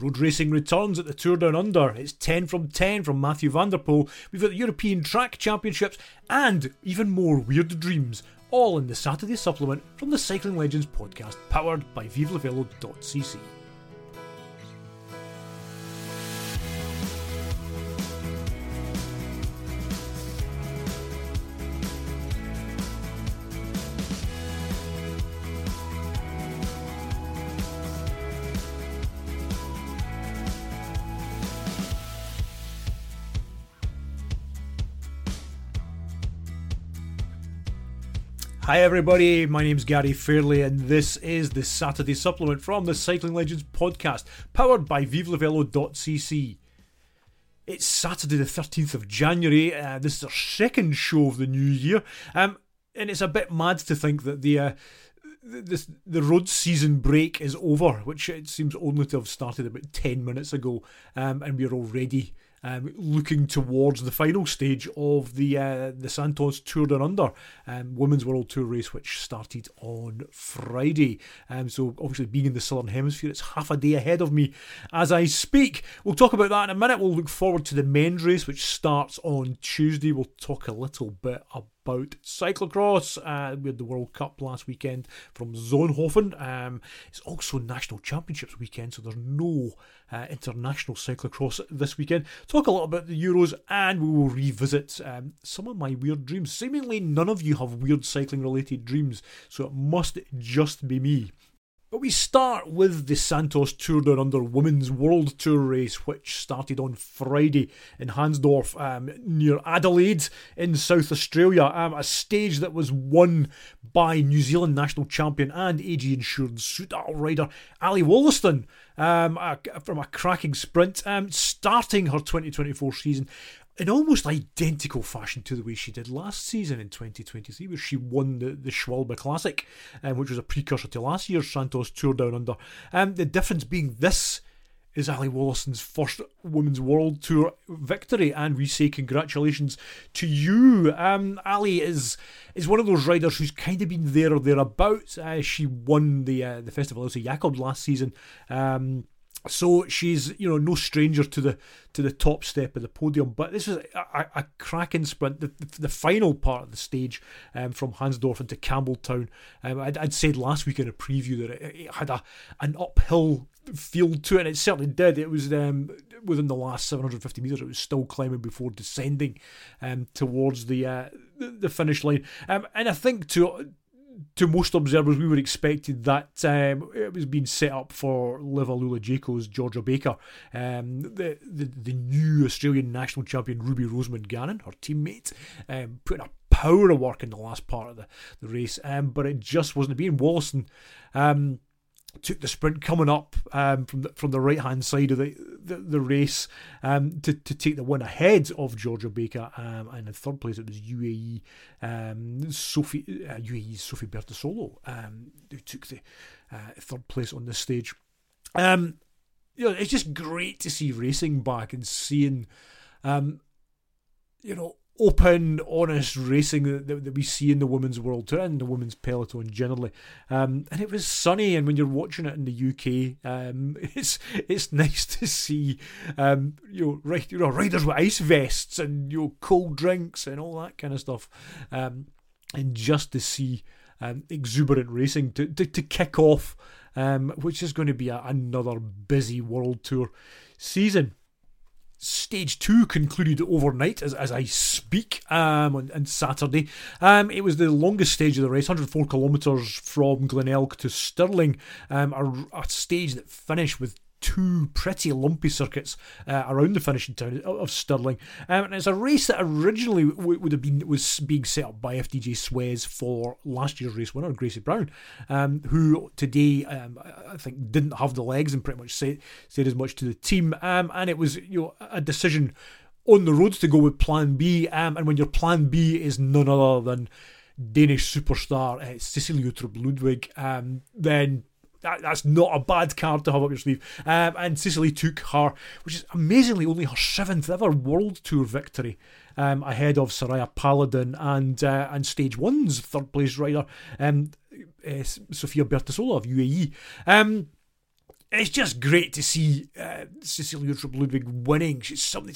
Road racing returns at the Tour Down Under. It's 10 from 10 from Mathieu van der Poel. We've got the European Track Championships and even more weird dreams, all in the Saturday supplement from the Cycling Legends podcast, powered by ViveLeVelo.cc. Hi, everybody. My name's Gary Fairley, and this is the Saturday supplement from the Cycling Legends podcast, powered by ViveLeVelo.cc. It's Saturday, the 13th of January. Uh, this is our second show of the new year, um, and it's a bit mad to think that the. Uh, this, the road season break is over, which it seems only to have started about 10 minutes ago, um, and we're already um, looking towards the final stage of the uh, the Santos Tour Down Under um, Women's World Tour race, which started on Friday. Um, so obviously, being in the Southern Hemisphere, it's half a day ahead of me as I speak. We'll talk about that in a minute. We'll look forward to the men's race, which starts on Tuesday. We'll talk a little bit about about cyclocross. Uh, we had the World Cup last weekend from Zonhoven. Um, it's also National Championships weekend, so there's no uh, international cyclocross this weekend. Talk a lot about the Euros, and we will revisit um, some of my weird dreams. Seemingly, none of you have weird cycling related dreams, so it must just be me. But we start with the Santos Tour Down Under Women's World Tour race, which started on Friday in Hahndorf um, near Adelaide in South Australia. Um, a stage that was won by New Zealand national champion and AG Insurance Soudal rider Ally Wollaston um, from a cracking sprint, um, starting her 2024 season in almost identical fashion to the way she did last season in 2023, where she won the, the Schwalbe Classic, um, which was a precursor to last year's Santos Tour Down Under. Um, the difference being this is Ally Wollaston's first Women's World Tour victory, and we say congratulations to you. Um, Ally is is one of those riders who's kind of been there or thereabouts. Uh, she won the uh, the Festival of Jakob last season. Um, so she's you know no stranger to the to the top step of the podium. But this was a, a, cracking sprint. The, the, the, final part of the stage um, from Hahndorf into Campbelltown. Um, I'd, I'd, said last week in a preview that it, it, had a an uphill feel to it, and it certainly did. It was um, within the last 750 metres. It was still climbing before descending um, towards the, uh, the, the finish line. Um, and I think to to most observers, we were expecting that um, it was being set up for Liv Alula-Jayco's Georgia Baker, um, the, the the new Australian national champion Ruby Roseman Gannon, her teammate, um, putting a power of work in the last part of the, the race, um, but it just wasn't being Wollaston. Um, took the sprint coming up um, from the from the right hand side of the the, the race um, to, to take the win ahead of Georgia Baker um, and in third place it was UAE um, Sophie uh, UAE's Sophie Bertizzolo um, who took the uh, third place on this stage. Um, you know, it's just great to see racing back and seeing, you know, open, honest racing that, that, we see in the women's world tour and the women's peloton generally. Um, and it was sunny, and when you're watching it in the UK, um, it's it's nice to see um, you know, right, you know riders with ice vests and you know, cold drinks and all that kind of stuff, um, and just to see um, exuberant racing to to, to kick off, um, which is going to be a, another busy world tour season. Stage two concluded overnight as, as I speak um, on, on Saturday. Um, it was the longest stage of the race, 104 kilometres from Glenelg to Stirling, um, a, a stage that finished with two pretty lumpy circuits uh, around the finishing town of Stirling. Um, and it's a race that originally w- would have been was being set up by FDJ Suez for last year's race winner Gracie Brown, um, who today um, I think didn't have the legs and pretty much said said as much to the team. Um, and it was you know a decision on the roads to go with Plan B. Um, and when your Plan B is none other than Danish superstar uh, Uttrup Ludwig, um, then that, that's not a bad card to have up your sleeve. Um, and Cecilie took her, which is amazingly only her seventh ever World Tour victory, um, ahead of Soraya Paladin and uh, and Stage One's third place rider, um, uh, Sofia Bertizzolo of UAE. Um, it's just great to see uh, Cecilia Ludwig winning. She's something.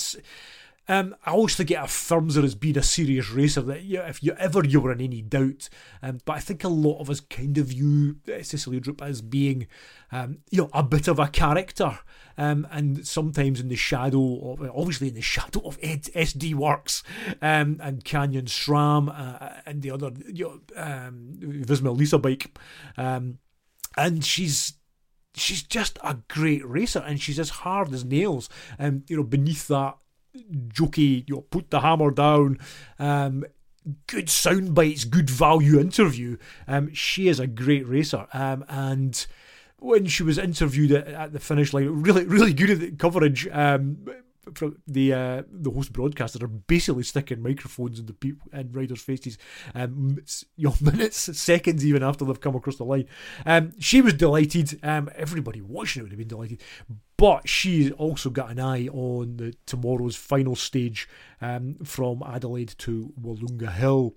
Um, I always it affirms her as being a serious racer. That you if you ever you were in any doubt, um, but I think a lot of us kind of view uh, Cecilia Uttrup as being, um, you know, a bit of a character, um, and sometimes in the shadow of, obviously in the shadow of Ed, SD Worx um, and Canyon SRAM, uh, and the other, you know, um, Visma Lease a bike, um, and she's she's just a great racer and she's as hard as nails. Um, you know, beneath that jokey, you know, put the hammer down, um, good sound bites, good value interview. Um, she is a great racer. Um, and when she was interviewed at, at, the finish line, really, really good at the coverage. Um, from the uh, the host broadcasters are basically sticking microphones in the people and riders' faces, um, you know, minutes, seconds even after they've come across the line. Um, she was delighted. Um, everybody watching it would have been delighted, but she's also got an eye on the tomorrow's final stage um, from Adelaide to Willunga Hill.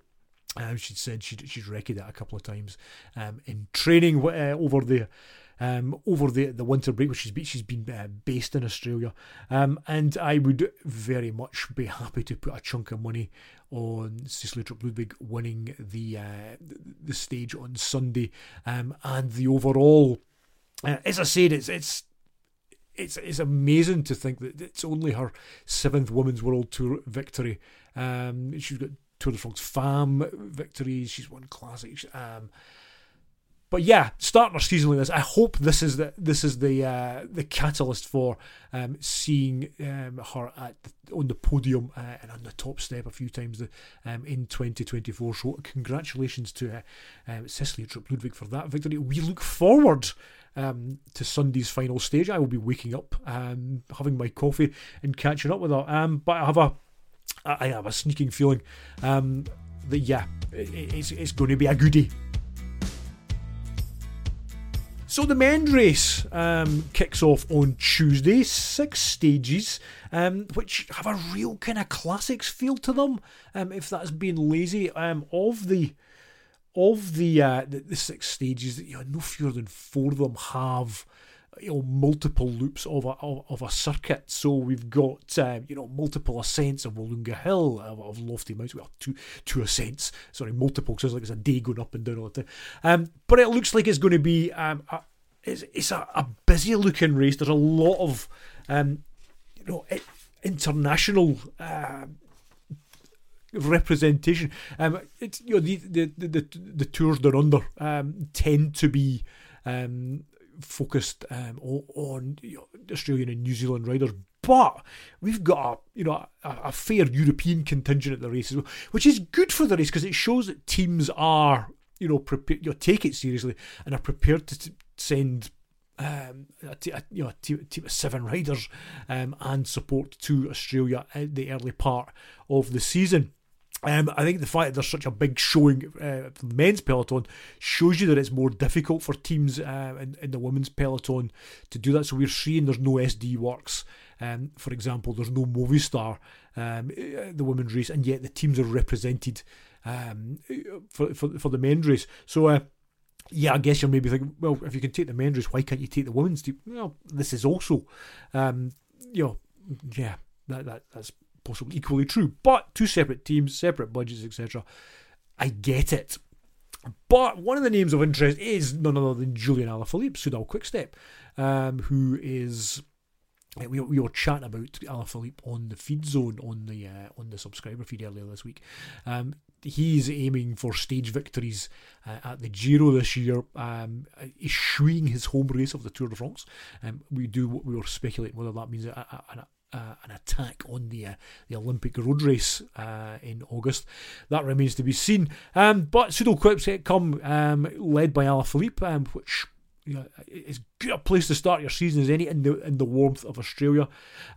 Um, she said she'd, she's wrecked it a couple of times um, in training uh, over there um, over the, the winter break, which she's been, she's been uh, based in Australia. Um, and I would very much be happy to put a chunk of money on Uttrup Ludwig winning the uh, the stage on Sunday, um, and the overall. Uh, as I said, it's it's it's it's amazing to think that it's only her seventh women's world tour victory. Um, she's got Tour de France Femmes victories. She's won classics. Um, but yeah, starting our season like this, I hope this is the this is the uh, the catalyst for um, seeing um, her at on the podium uh, and on the top step a few times um, in 2024. So congratulations to uh, um, Uttrup Ludwig for that victory. We look forward um, to Sunday's final stage. I will be waking up, um, having my coffee, and catching up with her. Um, but I have a I have a sneaking feeling um, that yeah, it, it's it's going to be a goodie. So the men's race um, kicks off on Tuesday, six stages, um, which have a real kind of classics feel to them. Um, if that's being lazy, um, of the of the, uh, the, the six stages, that you know, no fewer than four of them have you know multiple loops of a of, of a circuit. So we've got uh, you know multiple ascents of Willunga Hill of, of Lofty Mountain. Well, two two ascents. Sorry, multiple. Because like it's a day going up and down all the time. Um, but it looks like it's going to be um, a, it's it's a, a busy looking race. There's a lot of um, you know international. Uh, representation. Um, it's you know the the the, the tours down under um, tend to be um, focused um, on, you know, Australian and New Zealand riders, but we've got a you know a, a fair European contingent at the race as well, which is good for the race because it shows that teams are you know prepared, you know, take it seriously and are prepared to t- send um, a, t- a, you know, team of seven riders um, and support to Australia at the early part of the season. Um, I think the fact that there's such a big showing uh, for the men's peloton shows you that it's more difficult for teams uh, in, in, the women's peloton to do that. So we're seeing there's no SD Worx. um, for example, there's no Movistar, um, uh, the women's race, and yet the teams are represented um, for, for, for the men's race. So uh, yeah, I guess you're maybe thinking, well, if you can take the men's race, why can't you take the women's team? Well, this is also, um, you know, yeah, that, that that's possibly equally true. But two separate teams, separate budgets, etc. I get it. But one of the names of interest is none other than Julian Alaphilippe, Soudal Quickstep, um, who is we, we were chatting about Alaphilippe on the feed zone on the uh, on the subscriber feed earlier this week. Um, he's aiming for stage victories uh, at the Giro this year, um, eschewing his home race of the Tour de France. Um, we do we were speculating whether that means a, a, uh, an attack on the uh, the Olympic road race uh, in August. That remains to be seen. Um, but Soudal Quickstep come um, led by Alaphilippe, um, which you know, is good a place to start your season as any in the in the warmth of Australia.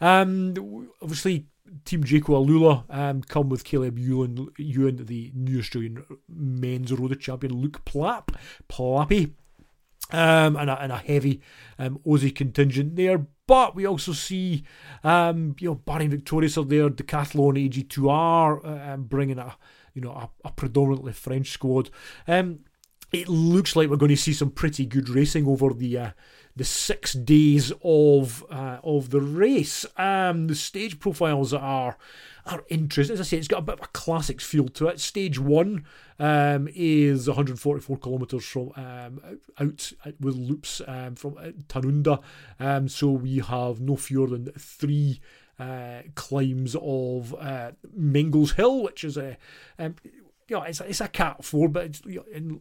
Um, obviously. Team Jayco AlUla um, come with Caleb Ewan, Ewan, the new Australian men's road champion, Luke Plapp, Plappy, um, and, a, and a heavy um, Aussie contingent there. But we also see, um, you know, Bahrain Victorious are there, Decathlon AG2R uh, um, bringing a, you know, a, a predominantly French squad. Um, it looks like we're going to see some pretty good racing over the uh, the six days of uh, of the race. Um, the stage profiles are are interesting. As I say, it's got a bit of a classics feel to it. Stage one um, is 144 kilometres from um, out, with loops um, from uh, Tanunda. Um, so we have no fewer than three uh, climbs of uh, Menglers Hill, which is a um, you know, it's, it's a cat four, but it's, you know, in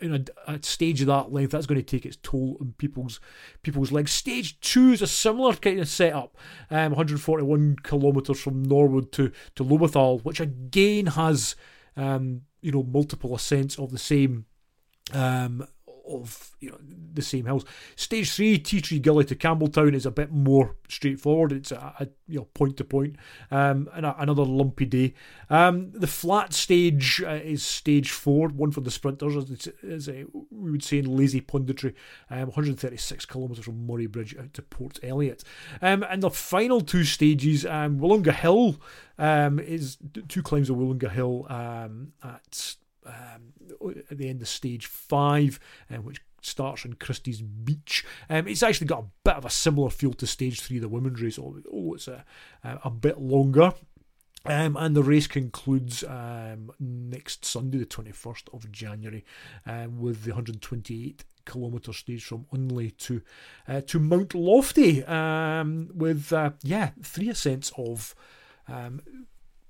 in a, a, stage of that length, that's going to take its toll on people's people's legs. Stage two is a similar kind of setup, um, 141 kilometres from Norwood to to Lobethal, which again has um, you know multiple ascents of the same um, of you know the same hills. Stage three, Tea Tree Gully to Campbelltown is a bit more straightforward. It's a, a you know point to point, um, and a, another lumpy day. Um, the flat stage uh, is stage four, one for the sprinters, as, as we would say in lazy punditry. Um, 136 kilometres from Murray Bridge out to Port Elliot, um, and the final two stages, um, Willunga Hill um, is two climbs of Willunga Hill um, at um, at the end of stage five, um, which starts on Christie's Beach. Um, it's actually got a bit of a similar feel to stage three, the women's race, although it's a, a bit longer. Um, and the race concludes um, next Sunday, the 21st of January, um, with the 128 kilometre stage from Unley to uh, to Mount Lofty, um, with uh, yeah three ascents of um,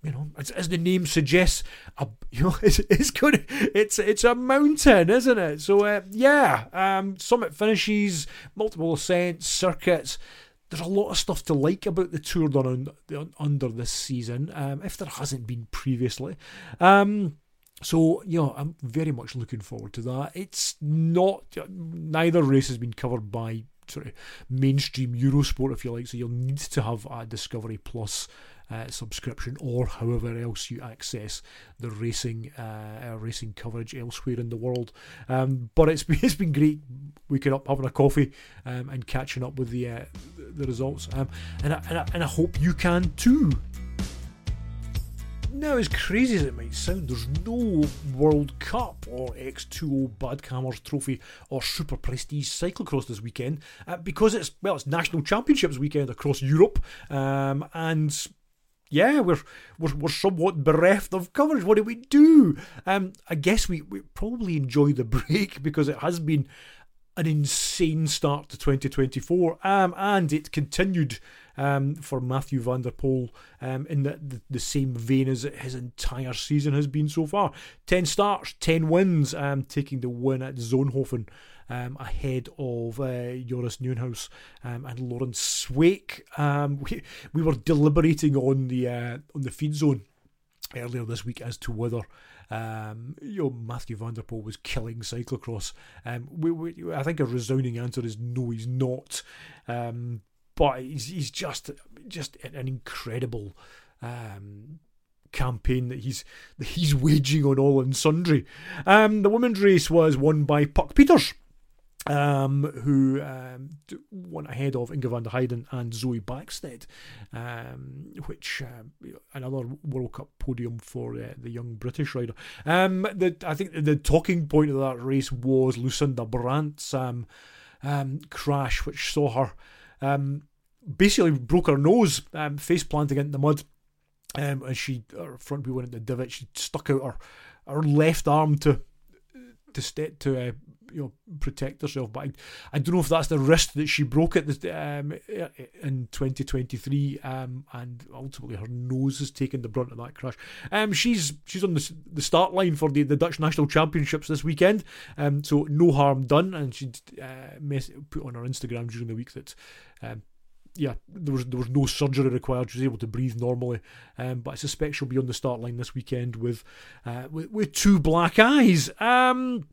you know, as, as, the name suggests, a, you know, it's, it's good. It's it's a mountain, isn't it? So uh, yeah, um, summit finishes, multiple ascents, circuits. There's a lot of stuff to like about the tour done on, under this season, um, if there hasn't been previously. Um, so yeah, I'm very much looking forward to that. It's not neither race has been covered by sort of mainstream Eurosport, if you like. So you'll need to have a Discovery Plus uh, subscription or however else you access the racing uh, racing coverage elsewhere in the world. Um, but it's it's been great waking up, having a coffee, um, and catching up with the uh, the results. Um, and I, and I, and I hope you can too. Now, as crazy as it might sound, there's no World Cup or X2O Badkamers Trophy or Super Prestige Cyclocross this weekend uh, because it's well, it's National Championships weekend across Europe, um, and yeah, we're, we're we're somewhat bereft of coverage. What do we do? Um, I guess we, we probably enjoy the break because it has been an insane start to 2024, um, and it continued um, for Mathieu van der Poel um, in the, the, the, same vein as his entire season has been so far. 10 starts, 10 wins, um, taking the win at Zonhoven um, ahead of uh, Joris Nieuwenhuis um, and Laurens Sweeck. Um, we, we were deliberating on the uh, on the feed zone earlier this week as to whether um, you know Mathieu van was killing cyclocross. Um, we, we, I think a resounding answer is no, he's not. Um, but he's, he's just just an incredible um, campaign that he's that he's waging on all and sundry. Um, the women's race was won by Puck Pieterse um, who um, went ahead of Inge van der Heijden and Zoe Backstedt, um, which uh, another World Cup podium for uh, the young British rider. Um, the, I think the talking point of that race was Lucinda Brand's um, um, crash, which saw her um, basically broke her nose, um, face planting into the mud. Um, and she, her front wheel went into the divot. She stuck out her her left arm to to st- to uh, you know protect herself. But I, I don't know if that's the wrist that she broke at the, um, in 2023, um, and ultimately her nose has taken the brunt of that crash. Um, she's she's on the, the start line for the, the Dutch national championships this weekend, um, so no harm done. And she uh, put on her Instagram during the week that. Um, yeah, there was there was no surgery required. She was able to breathe normally, um, but I suspect she'll be on the start line this weekend with uh, with, with two black eyes. Um,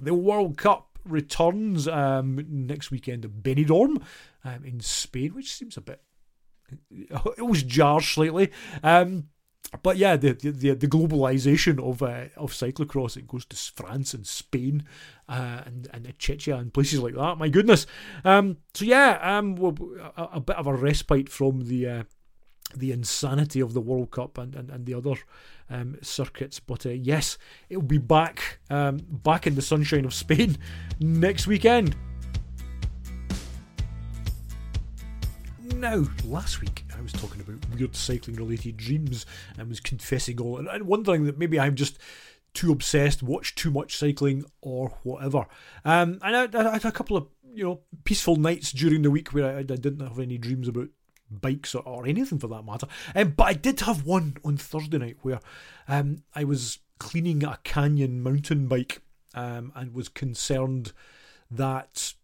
the World Cup returns um, next weekend at Benidorm um, in Spain, which seems a bit. It was jars slightly. Um, but yeah, the the, the globalization of uh, of cyclocross it goes to France and Spain uh, and and Czechia and places like that. My goodness. Um, so yeah, um, a, a, bit of a respite from the uh, the insanity of the World Cup and, and, and the other um, circuits. But uh, yes, it'll be back um, back in the sunshine of Spain next weekend. Now, last week I was talking about weird cycling related dreams and was confessing all. And wondering that maybe I'm just too obsessed, watch too much cycling or whatever. Um, and I, I, had a couple of you know peaceful nights during the week where I, I didn't have any dreams about bikes or, or anything for that matter. Um, but I did have one on Thursday night where um, I was cleaning a canyon mountain bike um, and was concerned that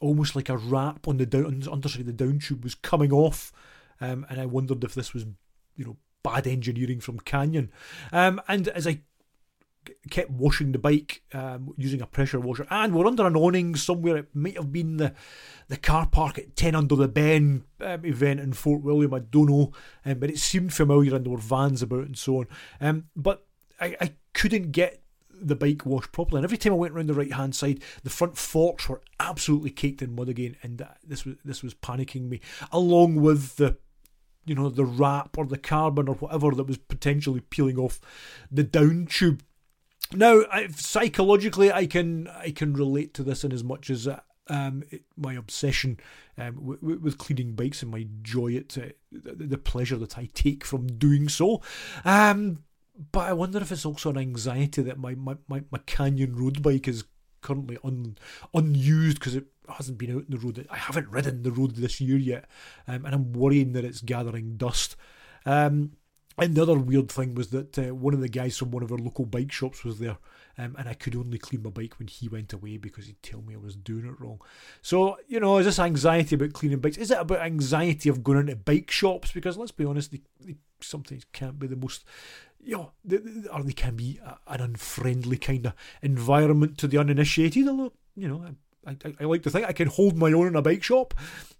almost like a wrap on the down underside of the down tube was coming off, um, and I wondered if this was, you know, bad engineering from Canyon. Um, and as I kept washing the bike um, using a pressure washer, and we're under an awning somewhere. It might have been the the car park at Ten Under the Ben um, event in Fort William. I don't know, um, but it seemed familiar, and there were vans about and so on. Um, but I, I couldn't get the bike washed properly. And every time I went around the right hand side, the front forks were absolutely caked in mud again, and this was this was panicking me. Along with the you know the wrap or the carbon or whatever that was potentially peeling off the down tube. Now, I, psychologically, I can I can relate to this in as much as um, it, my obsession um, w- with cleaning bikes and my joy at uh, the, the, pleasure that I take from doing so. Um, but I wonder if it's also an anxiety that my, my, my, my Canyon road bike is currently un, unused because it hasn't been out in the road. I haven't ridden the road this year yet, um, and I'm worrying that it's gathering dust. Um, and the other weird thing was that uh, one of the guys from one of our local bike shops was there, um, and I could only clean my bike when he went away because he'd tell me I was doing it wrong. So, you know, is this anxiety about cleaning bikes? Is it about anxiety of going into bike shops? Because let's be honest, they, they sometimes can't be the most you know, or they can be an unfriendly kind of environment to the uninitiated. Although, you know, I, I, I, like to think I can hold my own in a bike shop.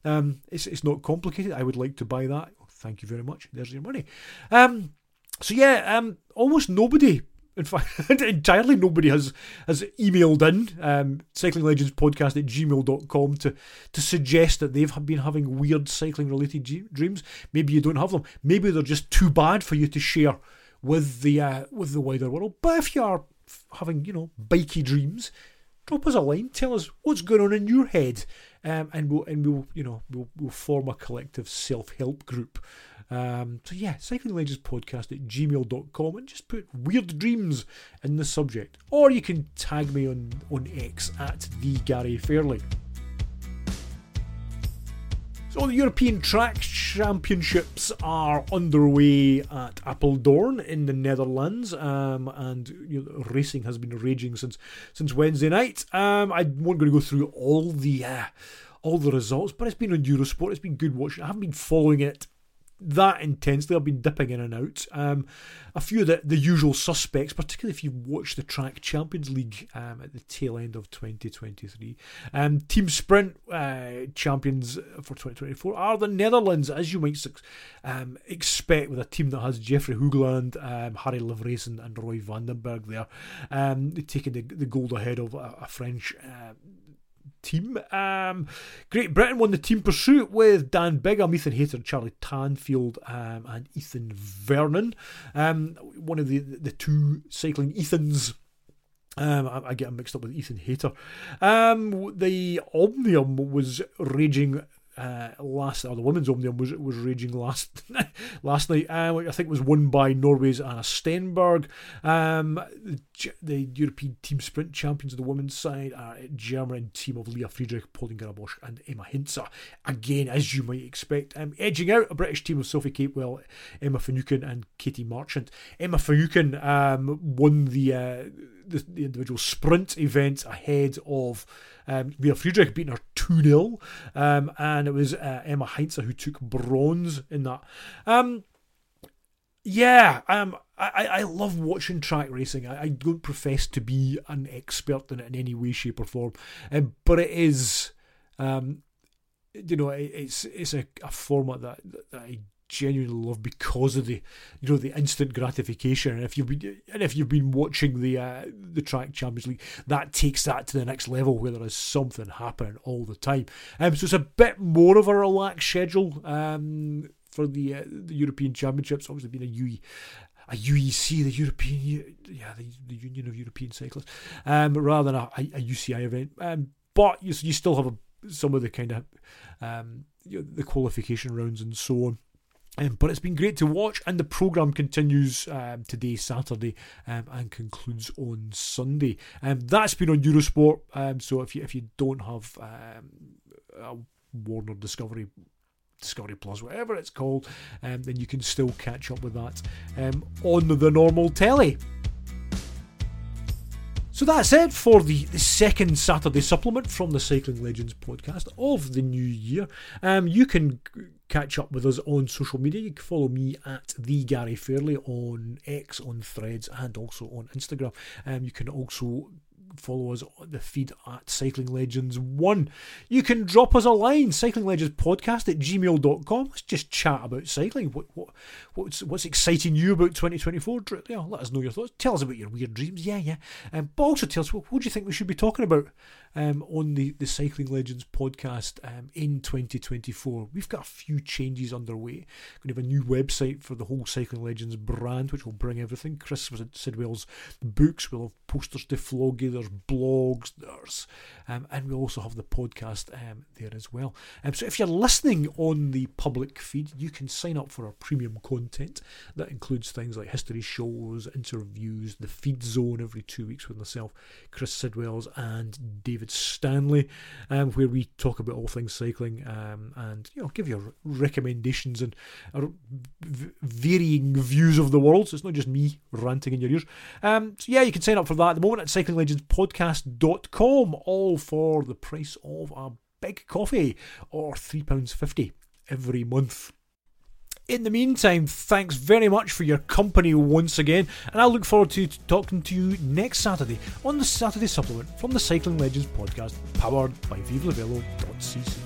Um, it's it's not complicated. I would like to buy that. Thank you very much. There's your money. Um, so yeah, um, almost nobody. In fact, entirely nobody has has emailed in um, Cycling Legends Podcast at gmail.com to, to suggest that they've been having weird cycling related g- dreams. Maybe you don't have them. Maybe they're just too bad for you to share with the uh, with the wider world. But if you are having you know bikey dreams, drop us a line. Tell us what's going on in your head, um, and we'll and we'll you know we'll we'll form a collective self help group. Um, so yeah, Cycling Legends Podcast at gmail.com and just put weird dreams in the subject. Or you can tag me on, on X at the Gary Fairley. So the European Track Championships are underway at Apeldoorn in the Netherlands, um, and you know, racing has been raging since since Wednesday night. Um, I won't going to go through all the uh, all the results, but it's been on Eurosport. It's been good watching. I haven't been following it that intensely. I've been dipping in and out. Um, a few of the, the usual suspects, particularly if you watch the Track Champions League um, at the tail end of 2023. Um, Team Sprint uh, champions for 2024 are the Netherlands, as you might um, expect, with a team that has Jeffrey Hoogland, um, Harrie Lavreysen, and Roy van den Berg there, um, taking the, the gold ahead of a, a French uh, team. Um, Great Britain won the team pursuit with Dan Bigham, Ethan Hayter, Charlie Tanfield, um, and Ethan Vernon. Um, one of the the two cycling Ethans um, I, I, get mixed up with Ethan Hayter. Um, the Omnium was raging uh, last, or the women's Omnium was was raging last last night. Uh, I think was won by Norway's Anna Stenberg. Um, the, the, European team sprint champions of the women's side are German team of Lea Friedrich, Pauline Grabosch, and Emma Hinze. Again, as you might expect, um, edging out a British team of Sophie Capewell, Emma Finucane, and Katie Marchant. Emma Finucane um, won the, uh, the the individual sprint event ahead of. Um, Lea Friedrich beating her 2 0. Um, and it was uh, Emma Hinze who took bronze in that. Um, yeah, um, I, I love watching track racing. I, I don't profess to be an expert in it in any way, shape, or form, um, but it is, um, you know, it, it's it's a, a format that, that I genuinely love because of the you know the instant gratification and if you've been and if you've been watching the uh, the track champions league that takes that to the next level where there is something happening all the time um, so it's a bit more of a relaxed schedule um, for the uh, the european championships obviously being a UE a UEC, the European, yeah, the, the Union of European Cyclists, um, rather than a, a, UCI event. Um, but you, you still have a some of the kind of um, you know, the qualification rounds and so on. Um, but it's been great to watch, and the programme continues um, today, Saturday, um, and concludes on Sunday. Um, that's been on Eurosport. Um, so if you if you don't have um, Warner Discovery Discovery Plus, whatever it's called, um, then you can still catch up with that on the normal telly. So that's it for the, the second Saturday supplement from the Cycling Legends podcast of the new year. Um, you can catch up with us on social media. You can follow me at the Gary Fairley on X, on Threads, and also on Instagram. Um, you can also follow us the feed at Cycling Legends 1. You can drop us a line, Cycling Legends Podcast at gmail.com. Let's just chat about cycling. What, what what's what's exciting you about 2024? Yeah, let us know your thoughts. Tell us about your weird dreams. Yeah, yeah. Um, but also tell us what, what do you think we should be talking about um, on the, the Cycling Legends podcast um, in 2024. We've got a few changes underway. Going to have a new website for the whole Cycling Legends brand, which will bring everything. Chris Sidwell's books. We'll have posters to floggy. There's blogs. There's um, and we'll also have the podcast um, there as well. Um, so if you're listening on the public feed, you can sign up for our premium content. That includes things like history shows, interviews, the feed zone every two weeks with myself, Chris Sidwells, and David David Stanley, um, where we talk about all things cycling um, and you know give you recommendations and uh, varying views of the world. So it's not just me ranting in your ears. Um, so yeah, you can sign up for that at the moment at cyclinglegendspodcast.com, all for the price of a big coffee or £3.50 every month. In the meantime, thanks very much for your company once again, and I look forward to talking to you next Saturday on the Saturday Supplement from the Cycling Legends podcast, powered by ViveLeVelo.cc.